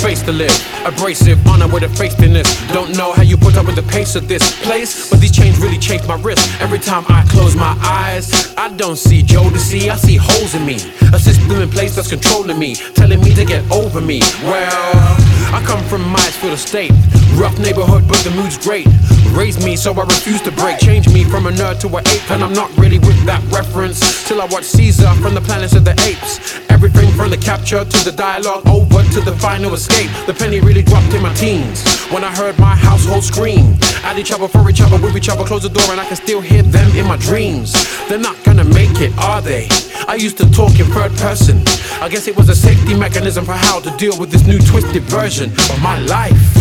space to live. Abrasive, honor with a faith in this. Don't know how you put up with the pace of this place, but these chains really chafed my wrist. Every time I close my eyes, I don't see Joe to see, I see holes in me. A system in place that's controlling me, telling me to get over me. Well, I come from Mansfield Estate. Rough neighborhood, but the mood's great. Raised me so I refuse to break. Change me from a nerd to an ape, and I'm not really with that reference. Till I watch Caesar from the planets of the apes. Everything from the capture to the dialogue, over to the final escape. The penny really dropped in my teens when I heard my household scream. At each other for each other, with each other, close the door, and I can still hear them in my dreams. They're not gonna make it, are they? I used to talk in third person. I guess it was a safety mechanism for how to deal with this new twisted version of my life.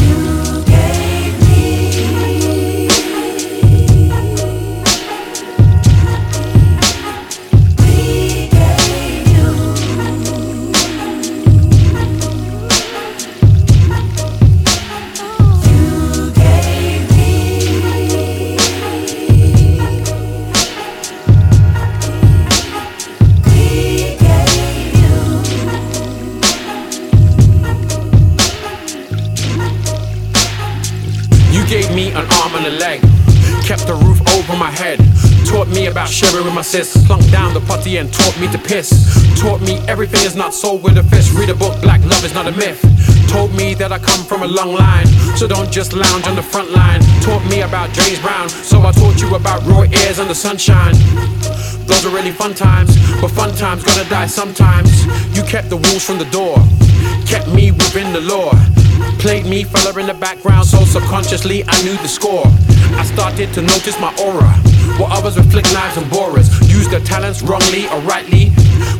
A leg, kept the roof over my head. Taught me about sharing with my sis, slunk down the putty and taught me to piss. Taught me everything is not sold with a fist. Read a book, black love is not a myth. Told me that I come from a long line, so don't just lounge on the front line. Taught me about James Brown, so I taught you about Roy Ayers and the sunshine. Those are really fun times, but fun times gonna die sometimes. You kept the wolves from the door, kept me within the law. Played me, Fela in the background, so subconsciously I knew the score. I started to notice my aura. While others flick knives and borers use their talents wrongly or rightly.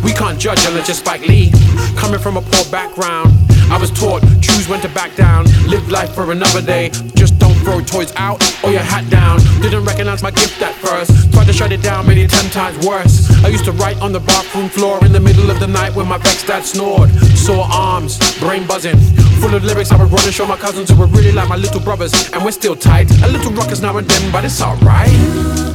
We can't judge unless it's Spike Lee. Coming from a poor background, I was taught choose when to back down. Live life for another day. Just don't throw toys out or your hat down. Didn't recognize my gift at first. Shut it down, made it ten times worse. I used to write on the bathroom floor in the middle of the night when my vexed dad snored. Sore arms, brain buzzing, full of lyrics. I would run and show my cousins who were really like my little brothers, and we're still tight. A little ruckus now and then, but it's alright.